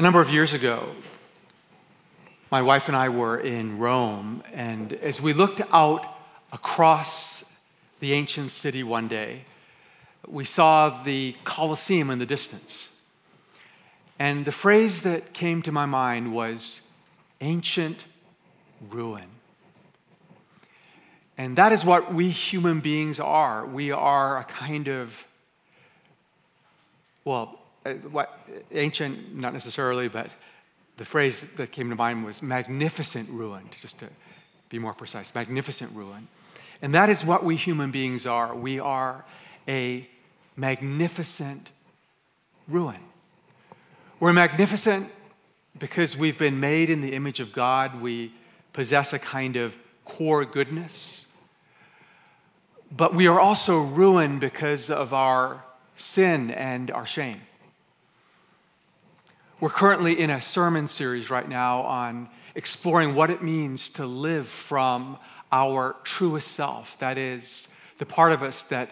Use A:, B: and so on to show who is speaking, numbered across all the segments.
A: A number of years ago, my wife and I were in Rome, and as we looked out across the ancient city one day, we saw the Colosseum in the distance. And the phrase that came to my mind was ancient ruin. And that is what we human beings are. We are a kind of, well, Uh, what uh, ancient, not necessarily, but the phrase that came to mind was magnificent ruin, just to be more precise, magnificent ruin. And that is what we human beings are. We are a magnificent ruin. We're magnificent because we've been made in the image of God. We possess a kind of core goodness. But we are also ruined because of our sin and our shame. We're currently in a sermon series right now on exploring what it means to live from our truest self. That is, the part of us that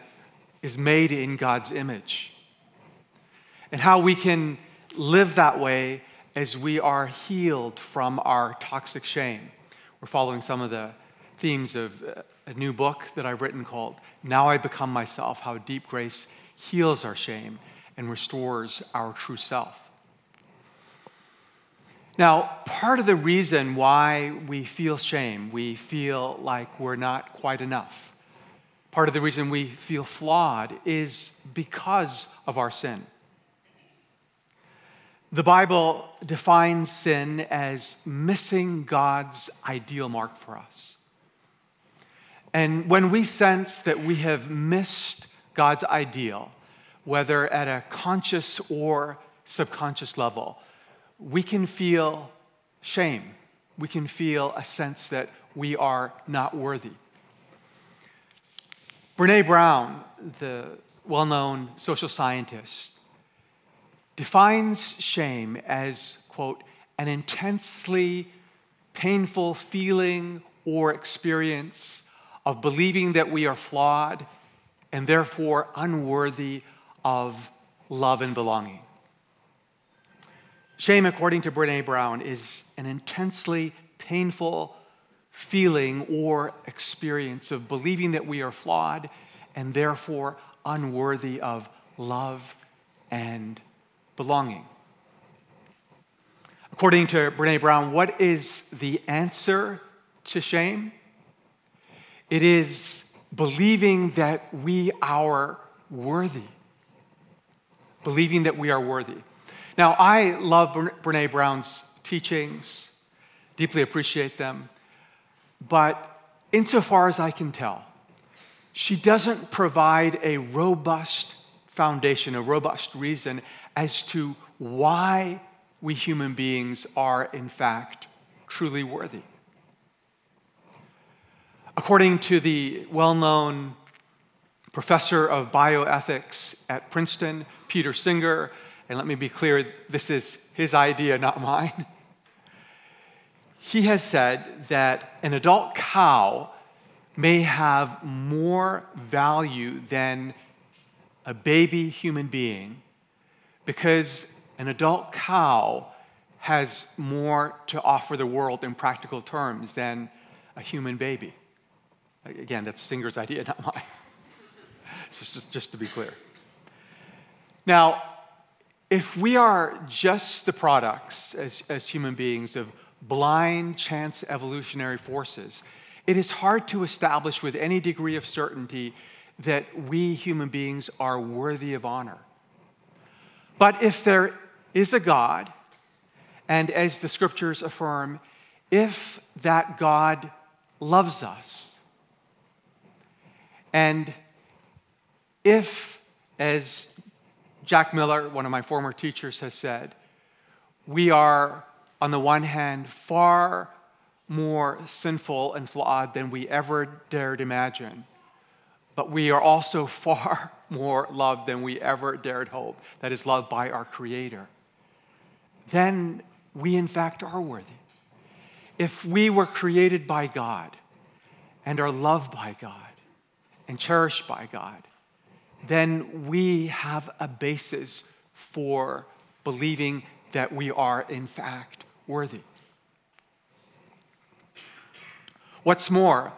A: is made in God's image. And how we can live that way as we are healed from our toxic shame. We're following some of the themes of uh, a new book that I've written called Now I Become Myself How Deep Grace Heals Our Shame and Restores Our True Self. Now, part of the reason why we feel shame, we feel like we're not quite enough, part of the reason we feel flawed is because of our sin. The Bible defines sin as missing God's ideal mark for us. And when we sense that we have missed God's ideal, whether at a conscious or subconscious level, we can feel shame. We can feel a sense that we are not worthy. Brene Brown, the well known social scientist, defines shame as, quote, an intensely painful feeling or experience of believing that we are flawed and therefore unworthy of love and belonging. Shame, according to Brene Brown, is an intensely painful feeling or experience of believing that we are flawed and therefore unworthy of love and belonging. According to Brene Brown, what is the answer to shame? It is believing that we are worthy. Believing that we are worthy. Now, I love Brene Brown's teachings, deeply appreciate them, but insofar as I can tell, she doesn't provide a robust foundation, a robust reason as to why we human beings are, in fact, truly worthy. According to the well known professor of bioethics at Princeton, Peter Singer, and let me be clear this is his idea, not mine. He has said that an adult cow may have more value than a baby human being because an adult cow has more to offer the world in practical terms than a human baby. Again, that's Singer's idea, not mine. just, just to be clear. Now, if we are just the products as, as human beings of blind chance evolutionary forces, it is hard to establish with any degree of certainty that we human beings are worthy of honor. But if there is a God, and as the scriptures affirm, if that God loves us, and if, as Jack Miller, one of my former teachers, has said, we are, on the one hand, far more sinful and flawed than we ever dared imagine, but we are also far more loved than we ever dared hope. That is, loved by our Creator. Then we, in fact, are worthy. If we were created by God and are loved by God and cherished by God, then we have a basis for believing that we are, in fact, worthy. What's more,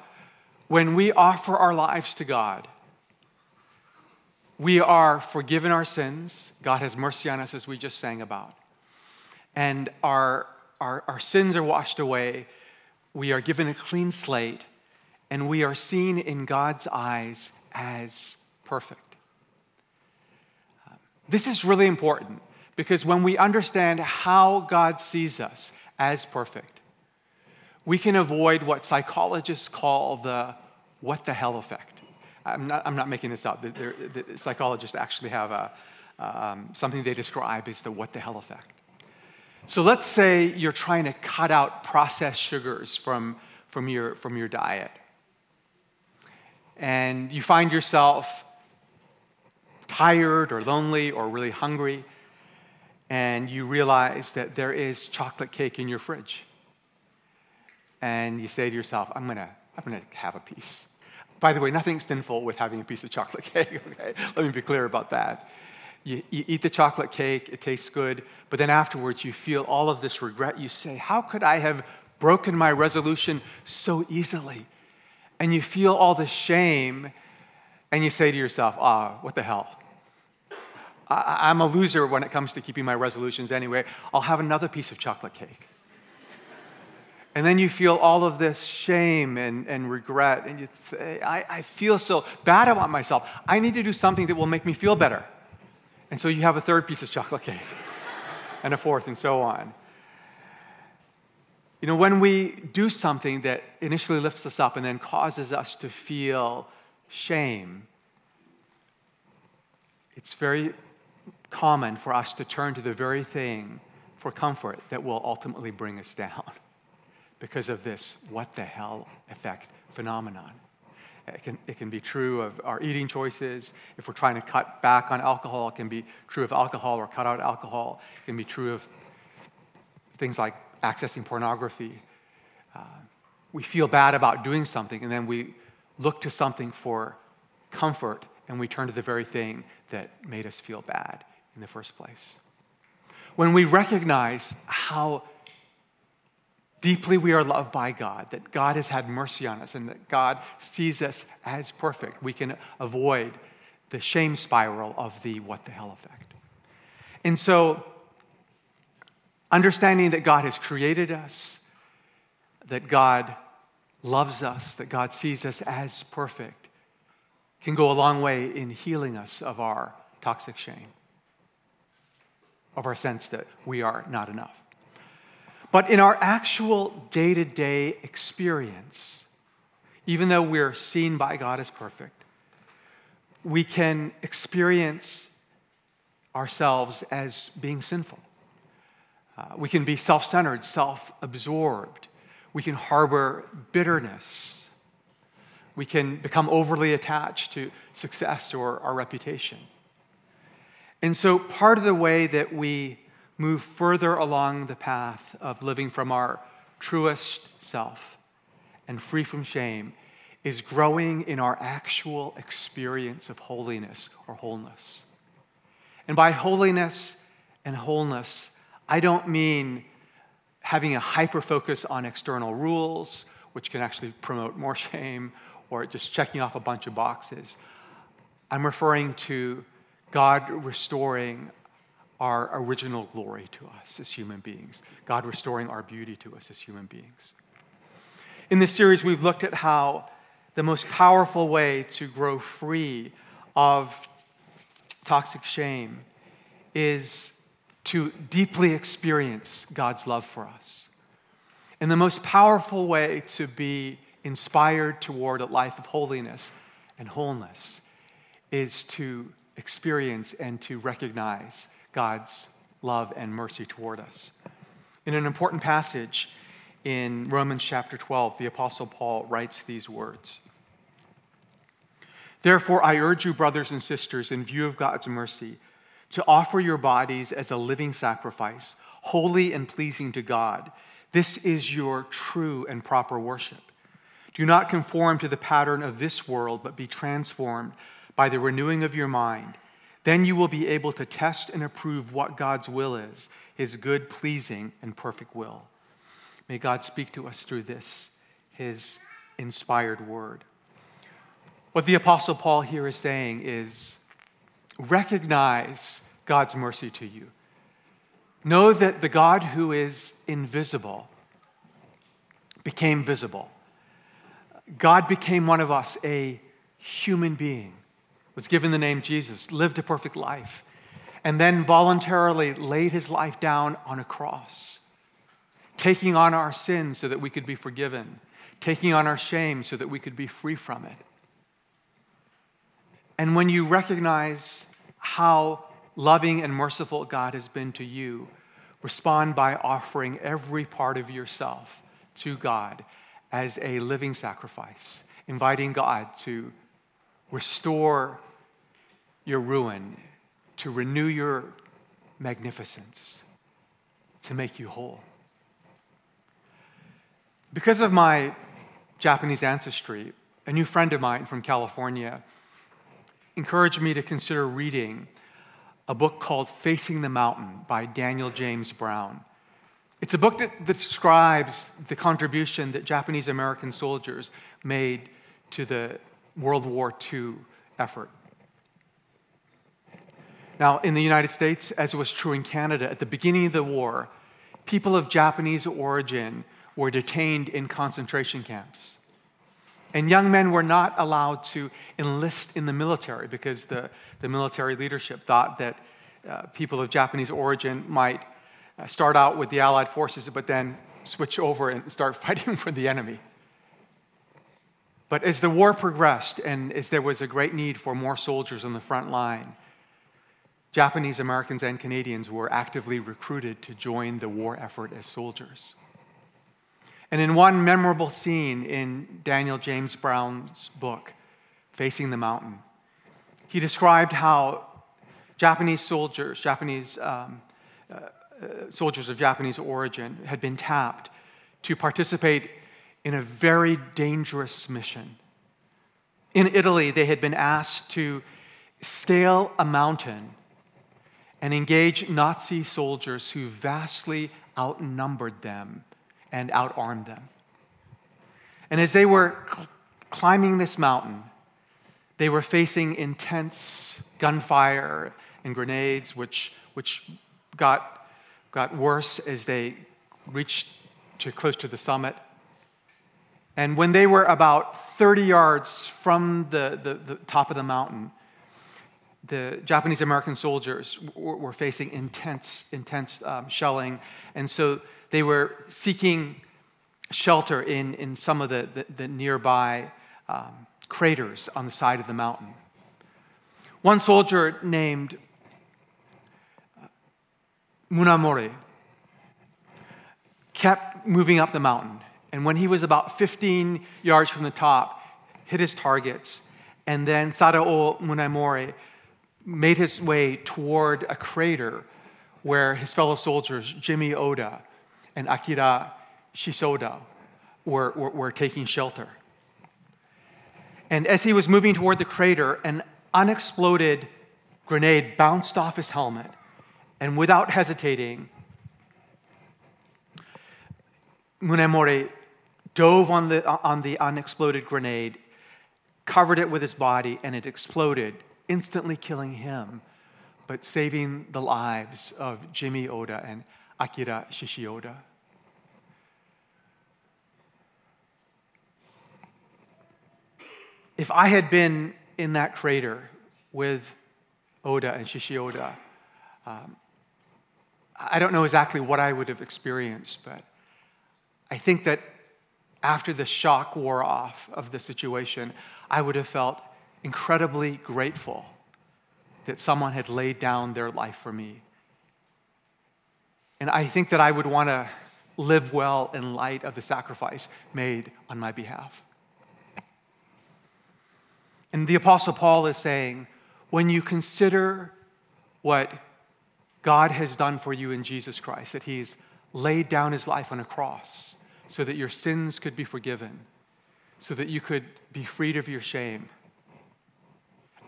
A: when we offer our lives to God, we are forgiven our sins. God has mercy on us, as we just sang about. And our, our, our sins are washed away. We are given a clean slate, and we are seen in God's eyes as perfect. This is really important because when we understand how God sees us as perfect, we can avoid what psychologists call the what the hell effect. I'm not, I'm not making this up. The, psychologists actually have a, um, something they describe as the what the hell effect. So let's say you're trying to cut out processed sugars from, from, your, from your diet. And you find yourself tired or lonely or really hungry, and you realize that there is chocolate cake in your fridge. And you say to yourself, I'm gonna, I'm gonna have a piece. By the way, nothing sinful with having a piece of chocolate cake, okay? Let me be clear about that. You, you, eat the chocolate cake, it tastes good, but then afterwards you feel all of this regret. You say, How could I have broken my resolution so easily? And you feel all the shame, and you say to yourself, Ah, what the hell? I, I'm a loser when it comes to keeping my resolutions anyway. I'll have another piece of chocolate cake. And then you feel all of this shame and, and regret, and you say, I, I feel so bad about myself. I need to do something that will make me feel better. And so you have a third piece of chocolate cake, and a fourth, and so on. You know, when we do something that initially lifts us up and then causes us to feel shame, it's very common for us to turn to the very thing for comfort that will ultimately bring us down because of this what the hell effect phenomenon. It can, it can be true of our eating choices. If we're trying to cut back on alcohol, it can be true of alcohol or cut out alcohol. It can be true of things like accessing pornography. Uh, we feel bad about doing something, and then we look to something for comfort, and we turn to the very thing that made us feel bad in the first place. When we recognize how deeply we are loved by God, that God has had mercy on us, and that God sees us as perfect, we can avoid the shame spiral of the what the hell effect. And so, understanding that God has created us, that God loves us, that God sees us as perfect, can go a long way in healing us of our toxic shame, of our sense that we are not enough. But in our actual day to day experience, even though we're seen by God as perfect, we can experience ourselves as being sinful. Uh, we can be self centered, self absorbed. We can harbor bitterness. We can become overly attached to success or our reputation. And so, part of the way that we move further along the path of living from our truest self and free from shame is growing in our actual experience of holiness or wholeness. And by holiness and wholeness, I don't mean having a hyper focus on external rules, which can actually promote more shame, or just checking off a bunch of boxes. I'm referring to God restoring our original glory to us as human beings, God restoring our beauty to us as human beings. In this series, we've looked at how the most powerful way to grow free of toxic shame is to deeply experience God's love for us. And the most powerful way to be inspired toward a life of holiness and wholeness is to experience and to recognize God's love and mercy toward us. In an important passage in Romans chapter 12, the Apostle Paul writes these words Therefore, I urge you, brothers and sisters, in view of God's mercy, to offer your bodies as a living sacrifice, holy and pleasing to God. This is your true and proper worship. Do not conform to the pattern of this world, but be transformed by the renewing of your mind Then you will be able to test and approve what God's will is, his good, pleasing, and perfect will. May God speak to us through this, his inspired word. What the Apostle Paul here is saying is recognize God's mercy to you. Know that the God who is invisible became visible. God became one of us, a human being, was given the name Jesus, lived a perfect life, and then voluntarily laid his life down on a cross, taking on our sins so that we could be forgiven, taking on our shame so that we could be free from it. And when you recognize how loving and merciful God has been to you, respond by offering every part of yourself to God as a living sacrifice, inviting God to restore your ruin, to renew your magnificence, to make you whole. Because of my Japanese ancestry, a new friend of mine from California encouraged me to consider reading a book called Facing the Mountain by Daniel James Brown. It's a book that, that describes the contribution that Japanese American soldiers made to the World War II effort. Now, in the United States, as was true in Canada, at the beginning of the war, people of Japanese origin were detained in concentration camps. And young men were not allowed to enlist in the military because the, the military leadership thought that uh, people of Japanese origin might uh, start out with the Allied forces, but then switch over and start fighting for the enemy. But as the war progressed and as there was a great need for more soldiers on the front line, Japanese Americans and Canadians were actively recruited to join the war effort as soldiers. And in one memorable scene in Daniel James Brown's book, Facing the Mountain, he described how Japanese soldiers, Japanese um, uh, uh, soldiers of Japanese origin, had been tapped to participate in a very dangerous mission. In Italy, they had been asked to scale a mountain and engage Nazi soldiers who vastly outnumbered them and outarmed them. And as they were cl- climbing this mountain, they were facing intense gunfire and grenades, which, which got, got worse as they reached to close to the summit. And when they were about 30 yards from the, the, the top of the mountain, the Japanese American soldiers were, were, facing intense, intense um, shelling. And so they were seeking shelter in, in some of the, the, the nearby um, craters on the side of the mountain. One soldier named uh, Munemori kept moving up the mountain. And when he was about 15 yards from the top, hit his targets. And then Sadao Munemori made his way toward a crater where his fellow soldiers, Jimmy Oda, and Akira Shishido were, were, were taking shelter. And as he was moving toward the crater, an unexploded grenade bounced off his helmet. And without hesitating, Munemori dove on the, on the unexploded grenade, covered it with his body, and it exploded, instantly killing him, but saving the lives of Jimmy Oda and Akira Shishido. If I had been in that crater with Oda and Shishido, um, I don't know exactly what I would have experienced, but I think that after the shock wore off of the situation, I would have felt incredibly grateful that someone had laid down their life for me and I think that I would want to live well in light of the sacrifice made on my behalf. And the Apostle Paul is saying, when you consider what God has done for you in Jesus Christ, that He's laid down His life on a cross so that your sins could be forgiven, so that you could be freed of your shame.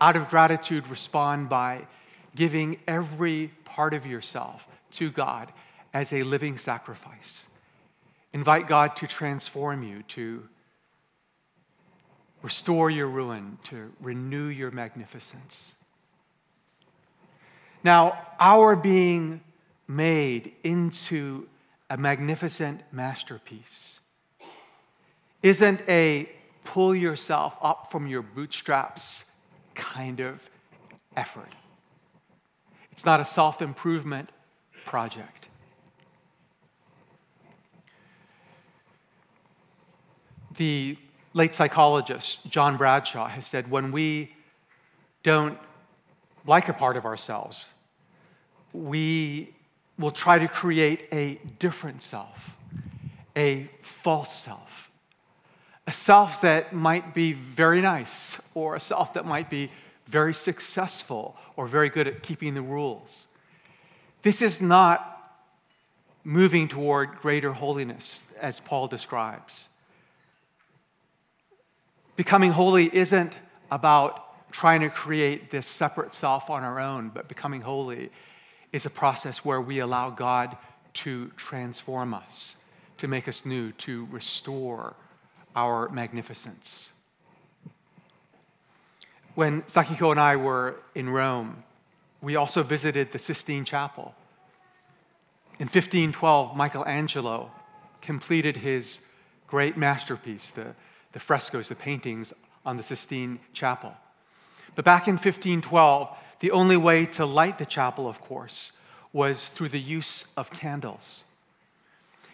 A: Out of gratitude, respond by giving every part of yourself to God as a living sacrifice. Invite God to transform you, to restore your ruin, to renew your magnificence. Now, our being made into a magnificent masterpiece isn't a pull yourself up from your bootstraps kind of effort. It's not a self improvement project. The late psychologist John Bradshaw has said when we don't like a part of ourselves, we will try to create a different self, a false self, a self that might be very nice, or a self that might be very successful, or very good at keeping the rules. This is not moving toward greater holiness, as Paul describes. Becoming holy isn't about trying to create this separate self on our own, but becoming holy is a process where we allow God to transform us, to make us new, to restore our magnificence. When Sakiko and I were in Rome, we also visited the Sistine Chapel. In 1512, Michelangelo completed his great masterpiece, the the frescoes, the paintings on the Sistine Chapel. But back in 1512, the only way to light the chapel, of course, was through the use of candles.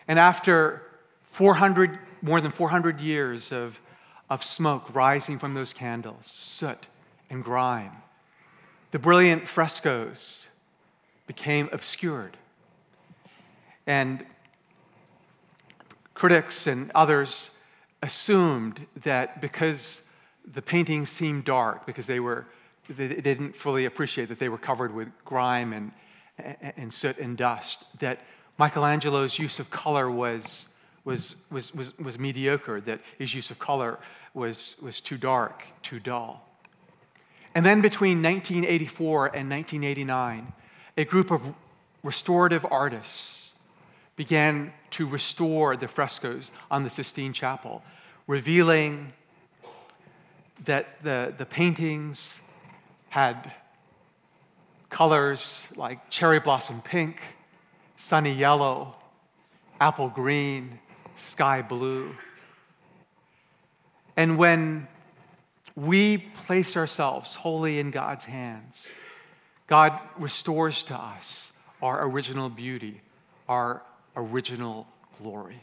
A: And after 400, more than 400 years of, of smoke rising from those candles, soot and grime, the brilliant frescoes became obscured. And critics and others assumed that because the paintings seemed dark, because they were they didn't fully appreciate that they were covered with grime and, and soot and dust, that Michelangelo's use of color was, was, was, was, was mediocre, that his use of color was, was too dark, too dull. And then between 1984 and 1989, a group of restorative artists began to restore the frescoes on the Sistine Chapel, revealing that the, the paintings had colors like cherry blossom pink, sunny yellow, apple green, sky blue. And when we place ourselves wholly in God's hands, God restores to us our original beauty, our original glory.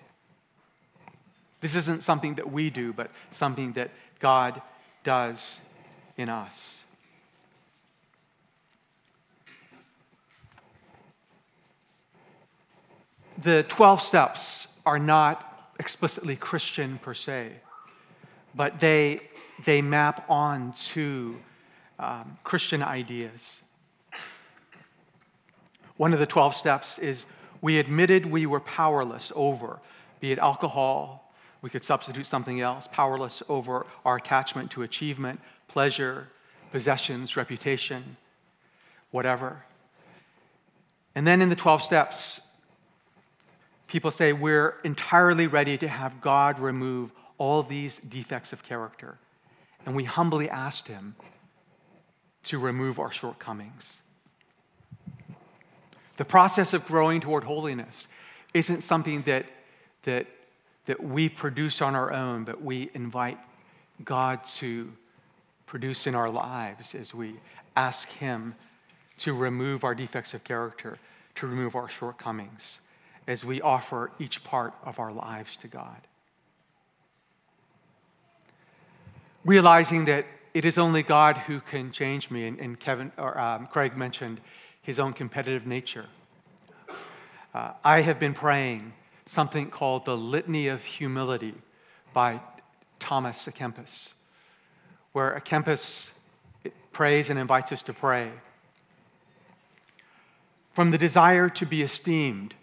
A: This isn't something that we do, but something that God does in us. The 12 steps are not explicitly Christian per se, but they, they map on to um, Christian ideas. One of the 12 steps is we admitted we were powerless over, be it alcohol, we could substitute something else, powerless over our attachment to achievement, pleasure, possessions, reputation, whatever. And then in the 12 steps, people say we're entirely ready to have God remove all these defects of character. And we humbly asked Him to remove our shortcomings. The process of growing toward holiness isn't something that, that, that we produce on our own, but we invite God to produce in our lives as we ask Him to remove our defects of character, to remove our shortcomings, as we offer each part of our lives to God. Realizing that it is only God who can change me, and, and Kevin or um, Craig mentioned his own competitive nature. Uh, I have been praying something called the Litany of Humility by Thomas à Kempis, where à Kempis prays and invites us to pray. From the desire to be esteemed,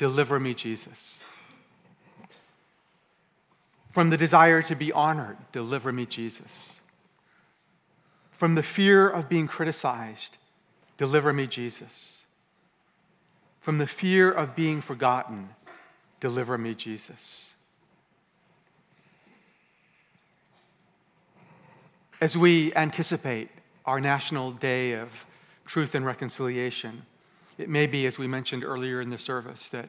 A: deliver me, Jesus. From the desire to be honored, deliver me, Jesus From the fear of being criticized, deliver me, Jesus. From the fear of being forgotten, deliver me, Jesus. As we anticipate our National Day of Truth and Reconciliation, it may be, as we mentioned earlier in the service, that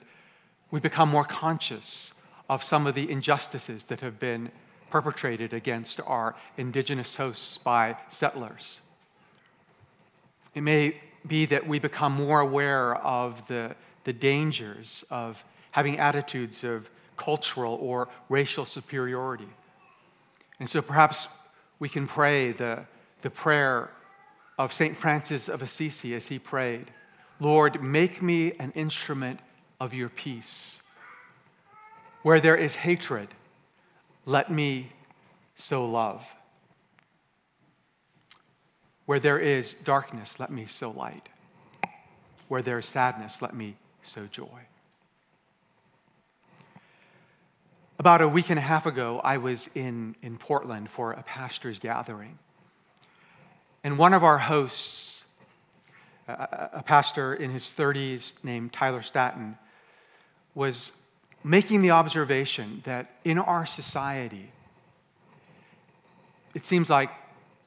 A: we become more conscious of some of the injustices that have been perpetrated against our indigenous hosts by settlers. It may be that we become more aware of the, the dangers of having attitudes of cultural or racial superiority. And so perhaps we can pray the, the prayer of St. Francis of Assisi as he prayed Lord, make me an instrument of your peace. Where there is hatred, let me sow love. Where there is darkness, let me sow light. Where there is sadness, let me sow joy. About a week and a half ago, I was in, in Portland for a pastor's gathering. And one of our hosts, a, pastor in his 30s named Tyler Staton, was making the observation that in our society, it seems like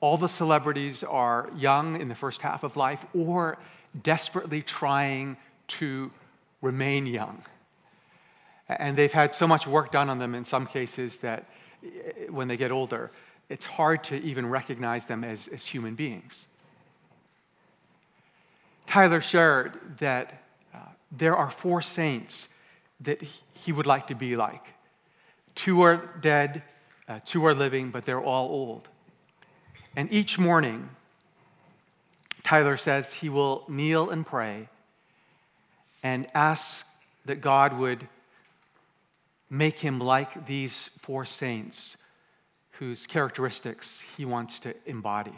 A: all the celebrities are young in the first half of life or desperately trying to remain young. And they've had so much work done on them in some cases that eh, when they get older, it's hard to even recognize them as, as human beings. Tyler shared that uh, there are four saints that he would like to be like. Two are dead, uh, two are living, but they're all old. And each morning, Tyler says he will kneel and pray and ask that God would make him like these four saints whose characteristics he wants to embody.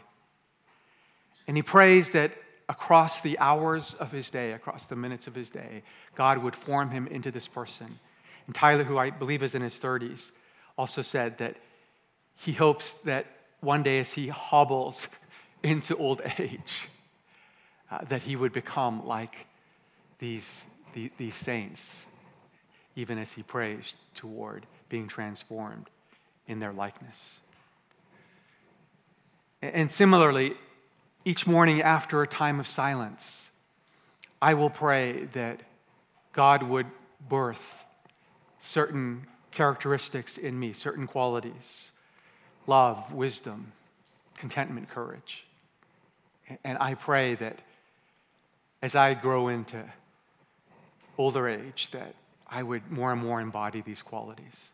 A: And he prays that across the hours of his day, across the minutes of his day, God would form him into this person. And Tyler, who I believe is in his 30s, also said that he hopes that one day as he hobbles into old age, uh, that he would become like these, the, these saints, even as he prays toward being transformed in their likeness. And similarly, each morning after a time of silence, I will pray that God would birth certain characteristics in me, certain qualities love, wisdom, contentment, courage. And I pray that as I grow into older age, that I would more and more embody these qualities.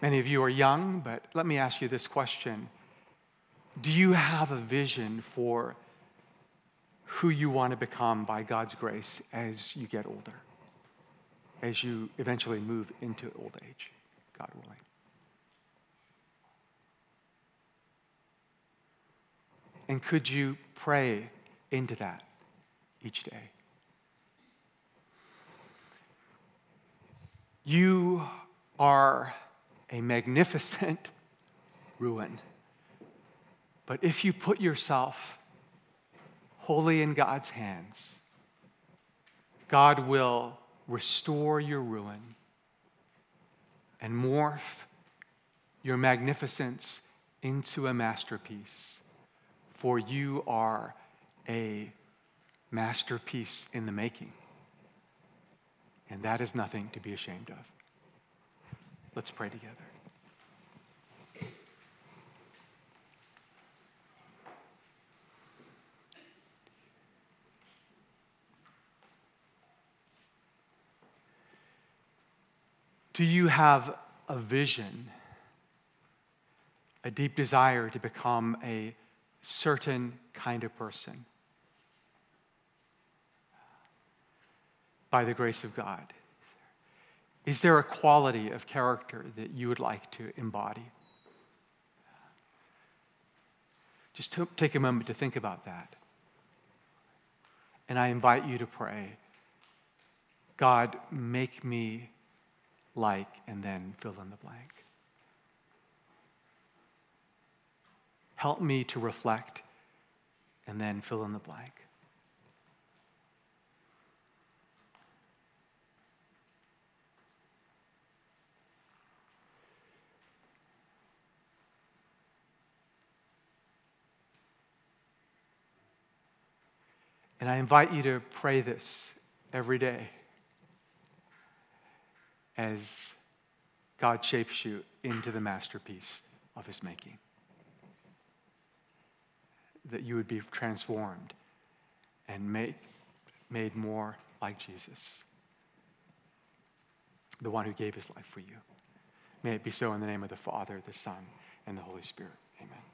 A: Many of you are young, but let me ask you this question Do you have a vision for who you want to become by God's grace as you get older, as you eventually move into old age, God willing? And could you pray into that each day? You are a magnificent ruin. But if you put yourself wholly in God's hands, God will restore your ruin and morph your magnificence into a masterpiece for you are a masterpiece in the making. And that is nothing to be ashamed of. Let's pray together. Do you have a vision, a deep desire to become a certain kind of person by the grace of God? Is there a quality of character that you would like to embody? Just take a moment to think about that. And I invite you to pray God, make me like, and then fill in the blank. Help me to reflect and then fill in the blank. And I invite you to pray this every day as God shapes you into the masterpiece of his making. That you would be transformed and made, made more like Jesus, the one who gave his life for you. May it be so in the name of the Father, the Son, and the Holy Spirit. Amen.